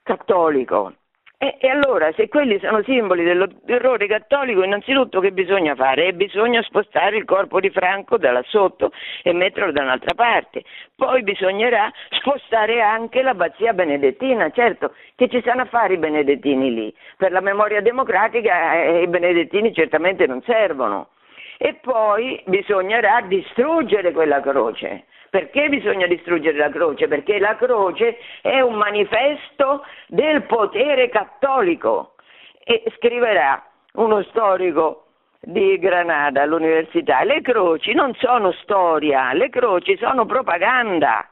cattolico. E, e, allora, se quelli sono simboli dell'errore cattolico, innanzitutto che bisogna fare? bisogna spostare il corpo di Franco da là sotto e metterlo da un'altra parte. Poi bisognerà spostare anche l'abbazia benedettina, certo, che ci stanno a fare i benedettini lì. Per la memoria democratica eh, i benedettini certamente non servono. E poi bisognerà distruggere quella croce perché bisogna distruggere la croce? Perché la croce è un manifesto del potere cattolico. E scriverà uno storico di Granada all'università, le croci non sono storia, le croci sono propaganda.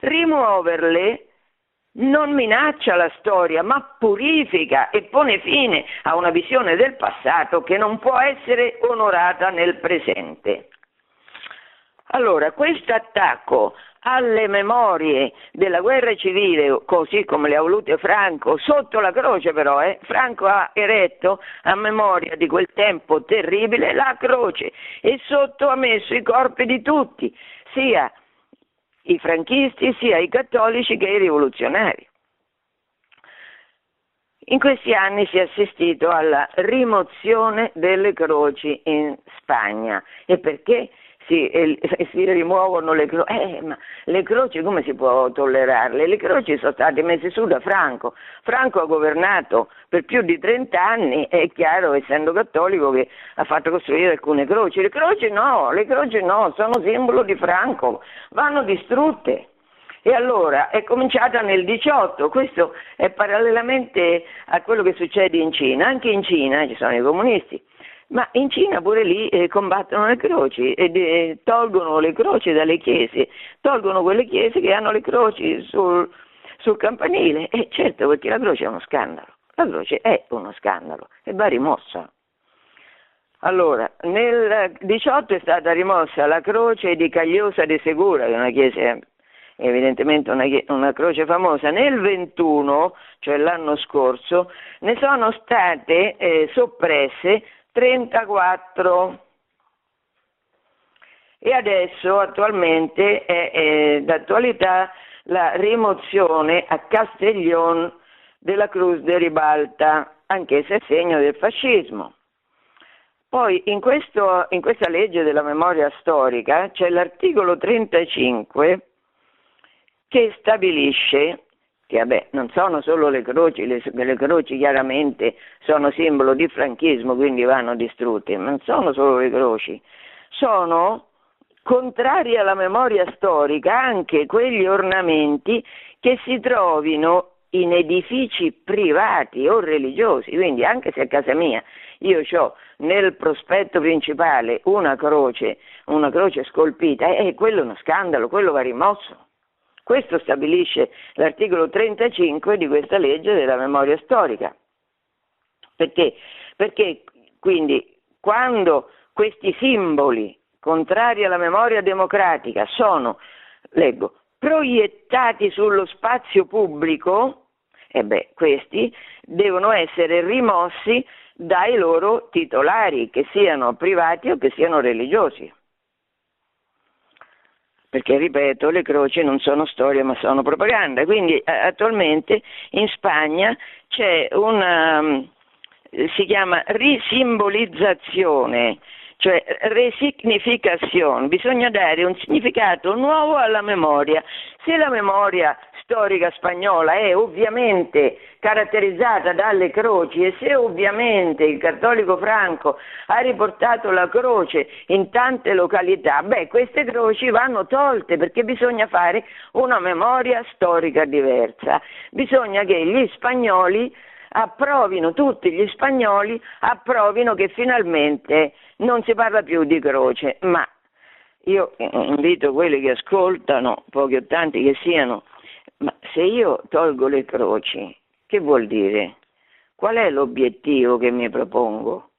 Rimuoverle non minaccia la storia, ma purifica e pone fine a una visione del passato che non può essere onorata nel presente. Allora, questo attacco alle memorie della guerra civile, così come le ha volute Franco, sotto la croce però, eh, Franco ha eretto a memoria di quel tempo terribile la croce e sotto ha messo i corpi di tutti, sia i franchisti, sia i cattolici che i rivoluzionari. In questi anni si è assistito alla rimozione delle croci in Spagna e perché? Si, eh, si rimuovono le croci. Eh, ma le croci come si può tollerarle? Le croci sono state messe su da Franco. Franco ha governato per più di 30 anni, è chiaro, essendo cattolico, che ha fatto costruire alcune croci. Le croci no, le croci no, sono simbolo di Franco, vanno distrutte. E allora è cominciata nel 18, questo è parallelamente a quello che succede in Cina, anche in Cina ci sono i comunisti, ma in Cina pure lì eh, combattono le croci e eh, tolgono le croci dalle chiese, tolgono quelle chiese che hanno le croci sul, sul campanile. E certo, perché la croce è uno scandalo. La croce è uno scandalo e va rimossa. Allora, nel 18 è stata rimossa la croce di Cagliosa di Segura, che è una chiesa evidentemente una, una, croce famosa, nel 21, cioè l'anno scorso, ne sono state eh, soppresse 34 e adesso attualmente è, è d'attualità la rimozione a Castiglione della Cruz de Ribalta, anche se segno del fascismo. Poi in, questo, in questa legge della memoria storica c'è l'articolo 35 che stabilisce che vabbè, non sono solo le croci, le, le, croci chiaramente sono simbolo di franchismo, quindi vanno distrutte, non sono solo le croci, sono contrari alla memoria storica anche quegli ornamenti che si trovino in edifici privati o religiosi, quindi anche se a casa mia io ho nel prospetto principale una croce, una croce scolpita, eh, quello è uno scandalo, quello va rimosso. Questo stabilisce l'articolo 35 di questa legge della memoria storica. Perché? Perché quindi quando questi simboli contrari alla memoria democratica sono, leggo, proiettati sullo spazio pubblico, e beh, questi devono essere rimossi dai loro titolari, che siano privati o che siano religiosi. Perché, ripeto, le croci non sono storia ma sono propaganda. Quindi attualmente in Spagna c'è una, si chiama risimbolizzazione cioè resignificazione, bisogna dare un significato nuovo alla memoria. Se la memoria storica spagnola è ovviamente caratterizzata dalle croci e se ovviamente il cattolico Franco ha riportato la croce in tante località, beh, queste croci vanno tolte perché bisogna fare una memoria storica diversa. Bisogna che gli spagnoli approvino, tutti gli spagnoli approvino che finalmente non si parla più di croce, ma io invito quelli che ascoltano, pochi o tanti che siano, ma se io tolgo le croci, che vuol dire? Qual è l'obiettivo che mi propongo?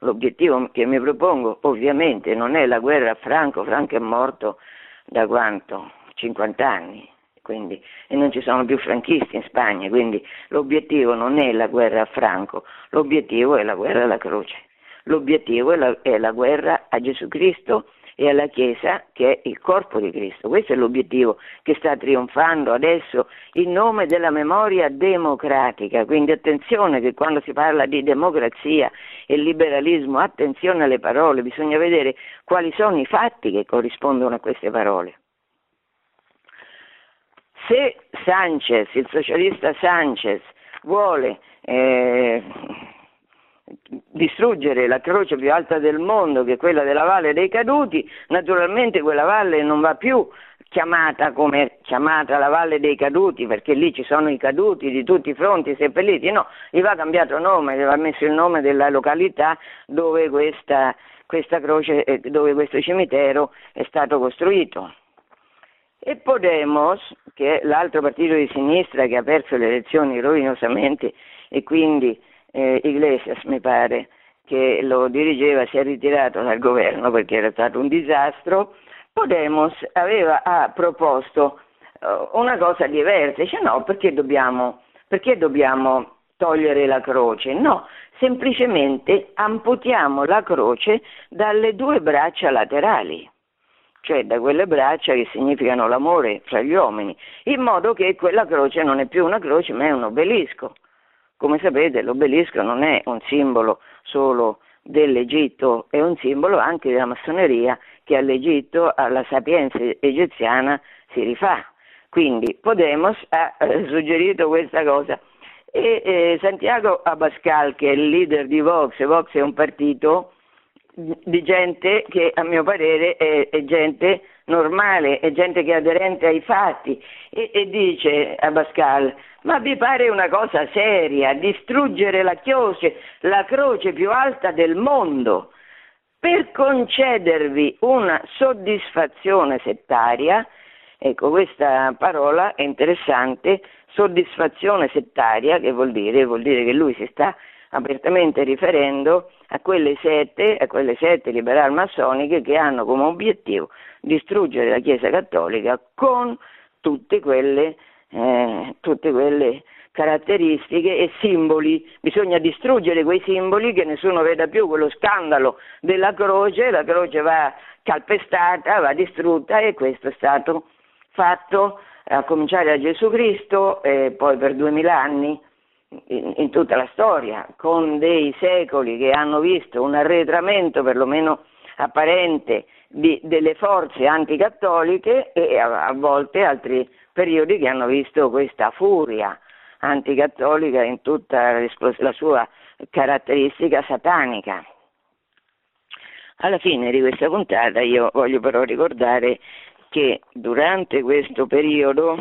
L'obiettivo che mi propongo ovviamente non è la guerra a Franco, Franco è morto da quanto? 50 anni, quindi, e non ci sono più franchisti in Spagna, quindi l'obiettivo non è la guerra a Franco, l'obiettivo è la guerra alla croce, l'obiettivo è la, è la guerra a Gesù Cristo e alla Chiesa che è il corpo di Cristo. Questo è l'obiettivo che sta trionfando adesso in nome della memoria democratica. Quindi attenzione che quando si parla di democrazia e liberalismo, attenzione alle parole, bisogna vedere quali sono i fatti che corrispondono a queste parole se Sanchez, il socialista Sanchez, vuole eh, distruggere la croce più alta del mondo, che è quella della Valle dei Caduti, naturalmente quella valle non va più chiamata come chiamata la Valle dei Caduti, perché lì ci sono i caduti di tutti i fronti seppelliti, no, gli va cambiato nome, gli va messo il nome della località dove questa, questa croce, eh, dove questo cimitero è stato costruito. E Podemos, che è l'altro partito di sinistra che ha perso le elezioni rovinosamente e quindi eh, Iglesias mi pare che lo dirigeva si è ritirato dal governo perché era stato un disastro, Podemos aveva, ha proposto uh, una cosa diversa, dice no perché dobbiamo, perché dobbiamo togliere la croce? No, semplicemente amputiamo la croce dalle due braccia laterali cioè da quelle braccia che significano l'amore fra gli uomini, in modo che quella croce non è più una croce ma è un obelisco. Come sapete l'obelisco non è un simbolo solo dell'Egitto, è un simbolo anche della massoneria che all'Egitto, alla sapienza egiziana si rifà. Quindi Podemos ha eh, suggerito questa cosa e eh, Santiago Abascal, che è il leader di Vox, Vox è un partito di gente che a mio parere è, è gente normale, è gente che è aderente ai fatti e, e, dice a Pascal ma vi pare una cosa seria distruggere la croce, la croce più alta del mondo per concedervi una soddisfazione settaria ecco questa parola è interessante soddisfazione settaria che vuol dire? vuol dire che lui si sta apertamente riferendo a quelle sette, a quelle sette liberal massoniche che hanno come obiettivo distruggere la Chiesa Cattolica con tutte quelle, eh, tutte quelle caratteristiche e simboli, bisogna distruggere quei simboli che nessuno veda più, quello scandalo della croce, la croce va calpestata, va distrutta e questo è stato fatto a cominciare da Gesù Cristo e poi per duemila anni in, in, tutta la storia, con dei secoli che hanno visto un arretramento perlomeno apparente di, delle forze anticattoliche e a, a, volte altri periodi che hanno visto questa furia anticattolica in tutta la sua caratteristica satanica. Alla fine di questa puntata io voglio però ricordare che durante questo periodo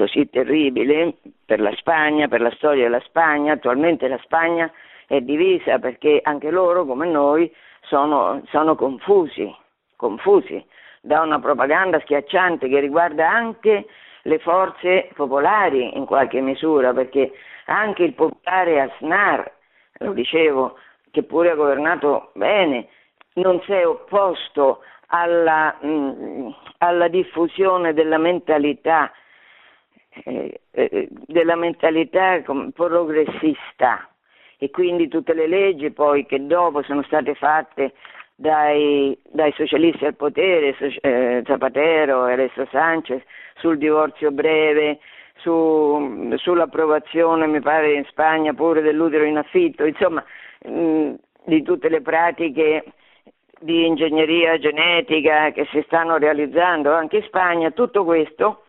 così terribile per la Spagna, per la storia della Spagna. Attualmente la Spagna è divisa perché anche loro, come noi, sono, sono confusi, confusi da una propaganda schiacciante che riguarda anche le forze popolari in qualche misura, perché anche il popolare Asnar, lo dicevo, che pure ha governato bene, non si è opposto alla, mh, mm, alla diffusione della mentalità, eh, eh, della mentalità progressista. E quindi tutte le leggi poi che dopo sono state fatte dai, dai socialisti al potere, eh, Zapatero e Sanchez, sul divorzio breve, su, sull'approvazione, mi pare in Spagna pure dell'utero in affitto, insomma, mh, di tutte le pratiche di ingegneria genetica che si stanno realizzando anche in Spagna, tutto questo,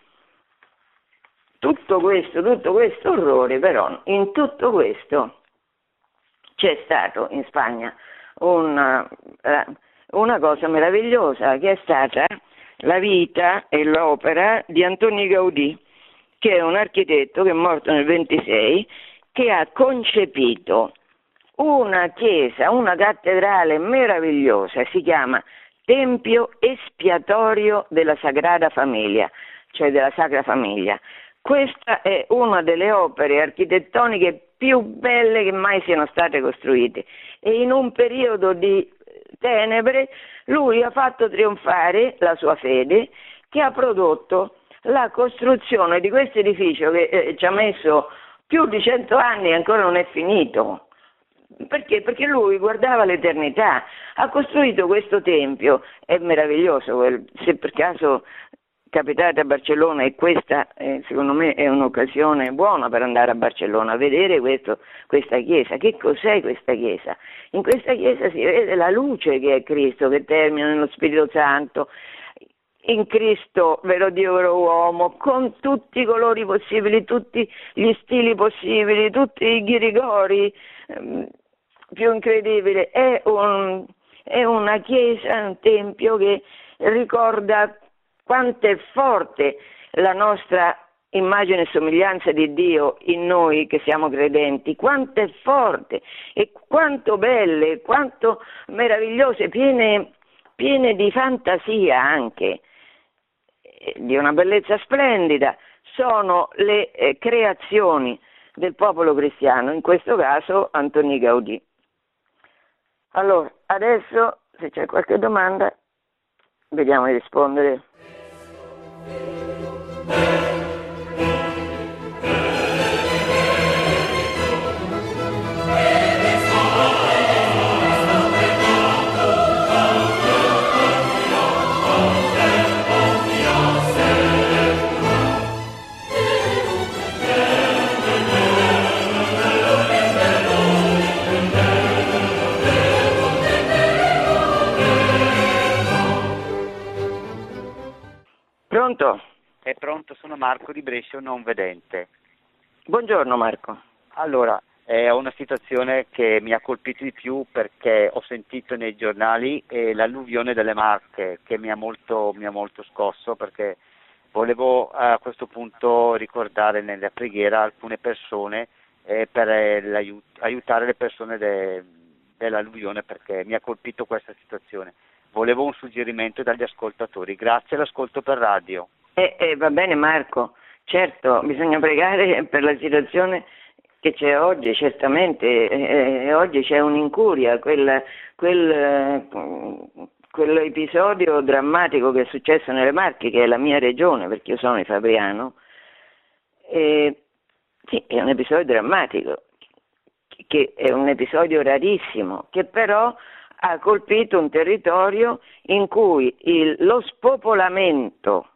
tutto questo, tutto questo orrore, però in tutto questo c'è stato in Spagna una, eh, una cosa meravigliosa che è stata la vita e l'opera di Antonio Gaudì, che è un architetto che è morto nel 26, che ha concepito una chiesa, una cattedrale meravigliosa, si chiama Tempio Espiatorio della Sagrada Famiglia, cioè della Sacra Famiglia. Questa è una delle opere architettoniche più belle che mai siano state costruite e in un periodo di tenebre lui ha fatto trionfare la sua fede che ha prodotto la costruzione di questo edificio che eh, ci ha messo più di cento anni e ancora non è finito. Perché? Perché lui guardava l'eternità, ha costruito questo tempio, è meraviglioso, se per caso capitate a Barcellona e questa eh, secondo me è un'occasione buona per andare a Barcellona a vedere questo, questa chiesa. Che cos'è questa chiesa? In questa chiesa si vede la luce che è Cristo, che termina nello Spirito Santo, in Cristo, vero Dio, vero uomo, con tutti i colori possibili, tutti gli stili possibili, tutti i ghirigori, ehm, più incredibile, è, un, è una chiesa, un tempio che ricorda quanto è forte la nostra immagine e somiglianza di Dio in noi che siamo credenti, quanto è forte e quanto belle, quanto meravigliose, piene, piene di fantasia anche, di una bellezza splendida, sono le eh, creazioni del popolo cristiano, in questo caso Antoni Gaudì. Allora, adesso se c'è qualche domanda, vediamo di rispondere. Pronto? Pronto, sono Marco di Brescia, non vedente. Buongiorno Marco. Allora, è una situazione che mi ha colpito di più perché ho sentito nei giornali eh, l'alluvione delle Marche che mi ha, molto, mi ha molto scosso perché volevo a questo punto ricordare nella preghiera alcune persone eh, per eh, aiutare le persone de, dell'alluvione perché mi ha colpito questa situazione volevo un suggerimento dagli ascoltatori. Grazie all'ascolto per radio. Eh, eh, va bene Marco, certo, bisogna pregare per la situazione che c'è oggi, certamente, eh, eh oggi c'è un'incuria, quel, quel, quell'episodio drammatico che è successo nelle Marche, che è la mia regione, perché io sono di Fabriano, sì, è un episodio drammatico, che è un episodio rarissimo, che però ha colpito un territorio in cui il, lo spopolamento,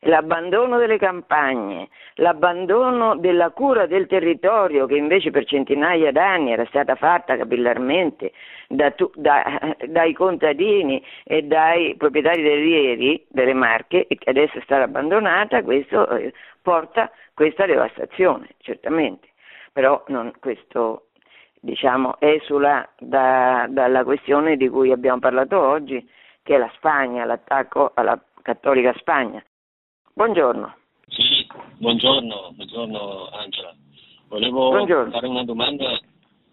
l'abbandono delle campagne, l'abbandono della cura del territorio che invece per centinaia d'anni era stata fatta capillarmente da, da, dai contadini e dai proprietari dei rieri delle Marche e che adesso è stata abbandonata, questo eh, porta questa devastazione, certamente. Però non, questo diciamo, esula da, dalla questione di cui abbiamo parlato oggi, che è la Spagna, l'attacco alla cattolica Spagna. Buongiorno. Sì, buongiorno, buongiorno Angela. Volevo buongiorno. fare una domanda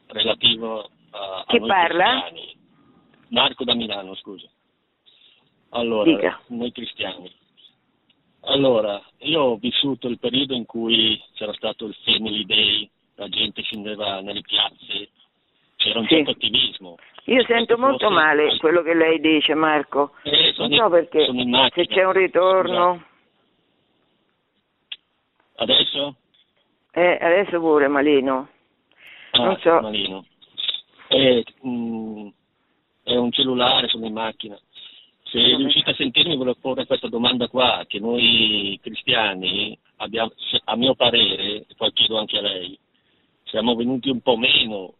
relativa a, Chi a parla? cristiani. Marco da Milano, scusa. Allora, Dica. noi cristiani. Allora, io ho vissuto il periodo in cui c'era stato il Family Day la gente scendeva nelle piazze, c'era un sì. certo attivismo. Io sento molto male quello che lei dice, Marco. Eh, non so perché. Se c'è un ritorno. Adesso? Eh, adesso pure, Malino. Ah, non so. Malino. Eh, mh, mm, è un cellulare, sono in macchina. Se riuscite a sentirmi volevo porre questa domanda qua, che noi cristiani abbiamo, a mio parere, e poi chiedo anche a lei, siamo venuti un po' meno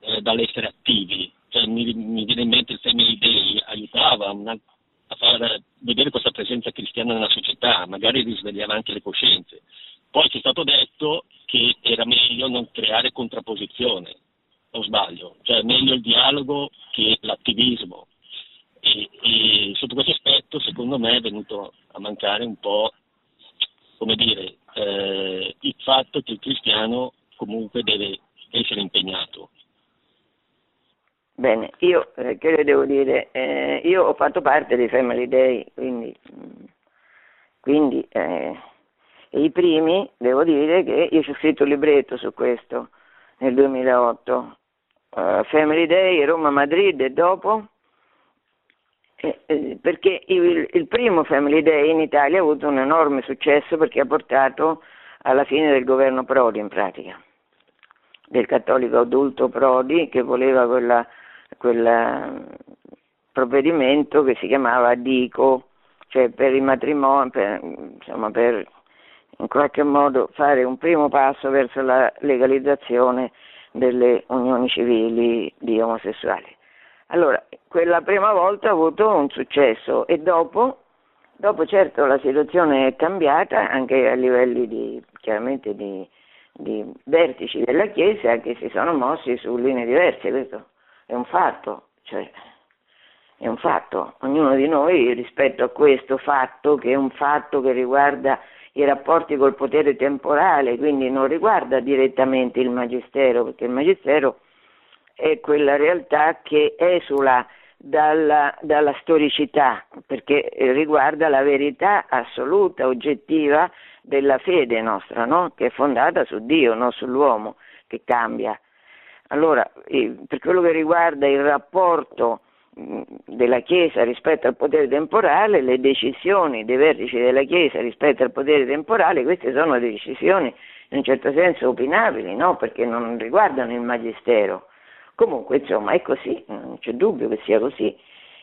eh, dall'essere attivi. Cioè, mi, mi, viene in mente il Family Day, aiutava una, a far vedere questa presenza cristiana nella società, magari risvegliava anche le coscienze. Poi ci è stato detto che era meglio non creare contrapposizione, o sbaglio, cioè meglio il dialogo che l'attivismo. E, e sotto questo aspetto, secondo me, è venuto a mancare un po', come dire, eh, il fatto che il cristiano comunque deve essere impegnato. Bene, io eh, che le devo dire? Eh, io ho fatto parte dei Family Day, quindi, quindi eh, i primi, devo dire che io ci ho scritto un libretto su questo nel 2008, uh, eh, Family Day, Roma-Madrid e dopo, eh, perché il, il primo Family Day in Italia ha avuto un enorme successo perché ha portato alla fine del governo Prodi in pratica, del cattolico adulto Prodi che voleva quella quel eh, provvedimento che si chiamava DICO, cioè per il matrimonio, per, insomma per in qualche modo fare un primo passo verso la legalizzazione delle unioni civili di omosessuali. Allora, quella prima volta ha avuto un successo e dopo, dopo certo la situazione è cambiata anche a livelli di, chiaramente di, di vertici della Chiesa che si sono mossi su linee diverse, questo è un fatto, cioè, è un fatto. Ognuno di noi rispetto a questo fatto, che è un fatto che riguarda i rapporti col potere temporale, quindi non riguarda direttamente il Magistero, perché il Magistero è quella realtà che esula dalla, dalla storicità, perché riguarda la verità assoluta, oggettiva della fede nostra, no? che è fondata su Dio, non sull'uomo, che cambia. Allora, per quello che riguarda il rapporto della Chiesa rispetto al potere temporale, le decisioni dei vertici della Chiesa rispetto al potere temporale, queste sono decisioni in un certo senso opinabili, no? perché non riguardano il Magistero. Comunque, insomma, è così, non c'è dubbio che sia così.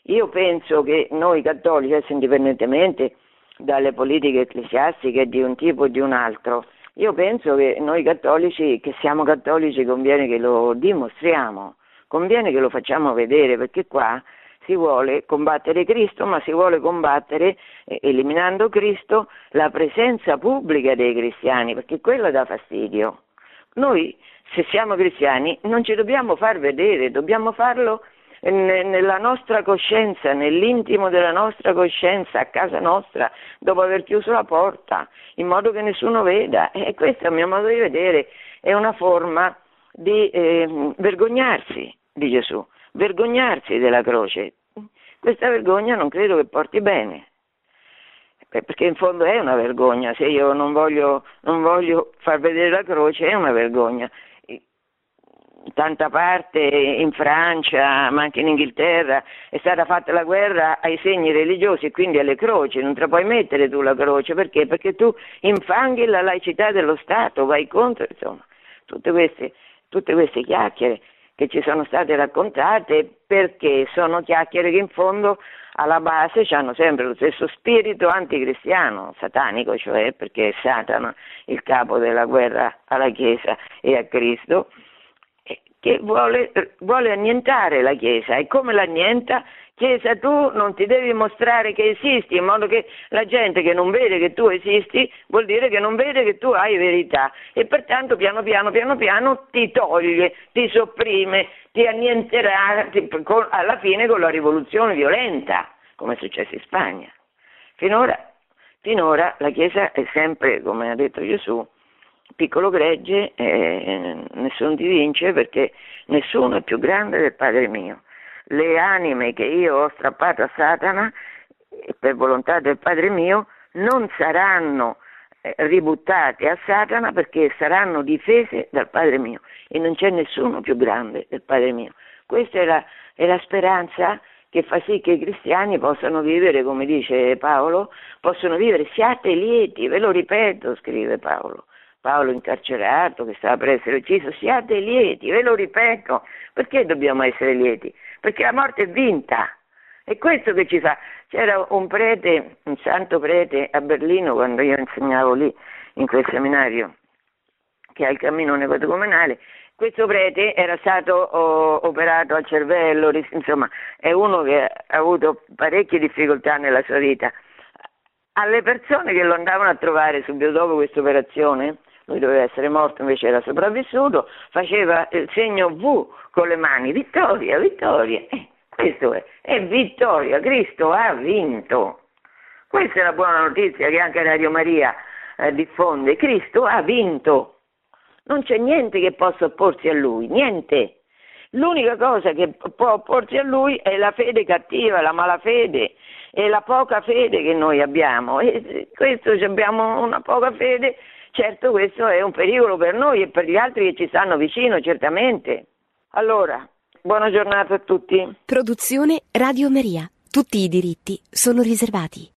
Io penso che noi cattolici, indipendentemente dalle politiche ecclesiastiche di un tipo o di un altro, io penso che noi cattolici, che siamo cattolici, conviene che lo dimostriamo, conviene che lo facciamo vedere, perché qua si vuole combattere Cristo, ma si vuole combattere, eh, eliminando Cristo, la presenza pubblica dei cristiani, perché quello dà fastidio. Noi, se siamo cristiani, non ci dobbiamo far vedere, dobbiamo farlo nella nostra coscienza, nell'intimo della nostra coscienza, a casa nostra, dopo aver chiuso la porta, in modo che nessuno veda. E questo, a mio modo di vedere, è una forma di eh, vergognarsi di Gesù, vergognarsi della croce. Questa vergogna non credo che porti bene perché in fondo è una vergogna, se io non voglio, non voglio, far vedere la croce è una vergogna tanta parte in Francia, ma anche in Inghilterra, è stata fatta la guerra ai segni religiosi e quindi alle croci, non te la puoi mettere tu la croce, perché? Perché tu infanghi la laicità dello Stato, vai contro, insomma, tutte queste, tutte queste chiacchiere che ci sono state raccontate perché sono chiacchiere che in fondo alla base hanno sempre lo stesso spirito anticristiano, satanico, cioè perché è Satana il capo della guerra alla Chiesa e a Cristo che vuole, vuole annientare la Chiesa e come l'annienta? Chiesa, tu non ti devi mostrare che esisti, in modo che la gente che non vede che tu esisti vuol dire che non vede che tu hai verità e pertanto piano piano, piano piano ti toglie, ti sopprime, ti annienterà ti, con, alla fine con la rivoluzione violenta, come è successo in Spagna. Finora, finora la Chiesa è sempre, come ha detto Gesù, piccolo gregge eh, nessuno ti vince perché nessuno è più grande del Padre mio. Le anime che io ho strappato a Satana per volontà del Padre mio non saranno eh, ributtate a Satana perché saranno difese dal Padre mio e non c'è nessuno più grande del Padre mio. Questa è la, è la speranza che fa sì che i cristiani possano vivere, come dice Paolo, possono vivere, siate lieti, ve lo ripeto, scrive Paolo. Paolo incarcerato, che stava per essere ucciso, siate lieti, ve lo ripeto, perché dobbiamo essere lieti? Perché la morte è vinta, è questo che ci fa. C'era un prete, un santo prete a Berlino quando io insegnavo lì in quel seminario che ha il cammino negotocomunale. Questo prete era stato oh, operato al cervello, insomma, è uno che ha avuto parecchie difficoltà nella sua vita. Alle persone che lo andavano a trovare subito dopo questa operazione, lui doveva essere morto, invece era sopravvissuto, faceva il segno V con le mani, vittoria, vittoria. Eh, questo è, è vittoria, Cristo ha vinto. Questa è la buona notizia che anche Radio Maria eh, diffonde, Cristo ha vinto. Non c'è niente che possa opporsi a lui, niente. L'unica cosa che può opporsi a lui è la fede cattiva, la malafede e la poca fede che noi abbiamo. E questo abbiamo una poca fede, certo questo è un pericolo per noi e per gli altri che ci stanno vicino, certamente. Allora, buona giornata a tutti. Produzione Radio Maria. Tutti i diritti sono riservati.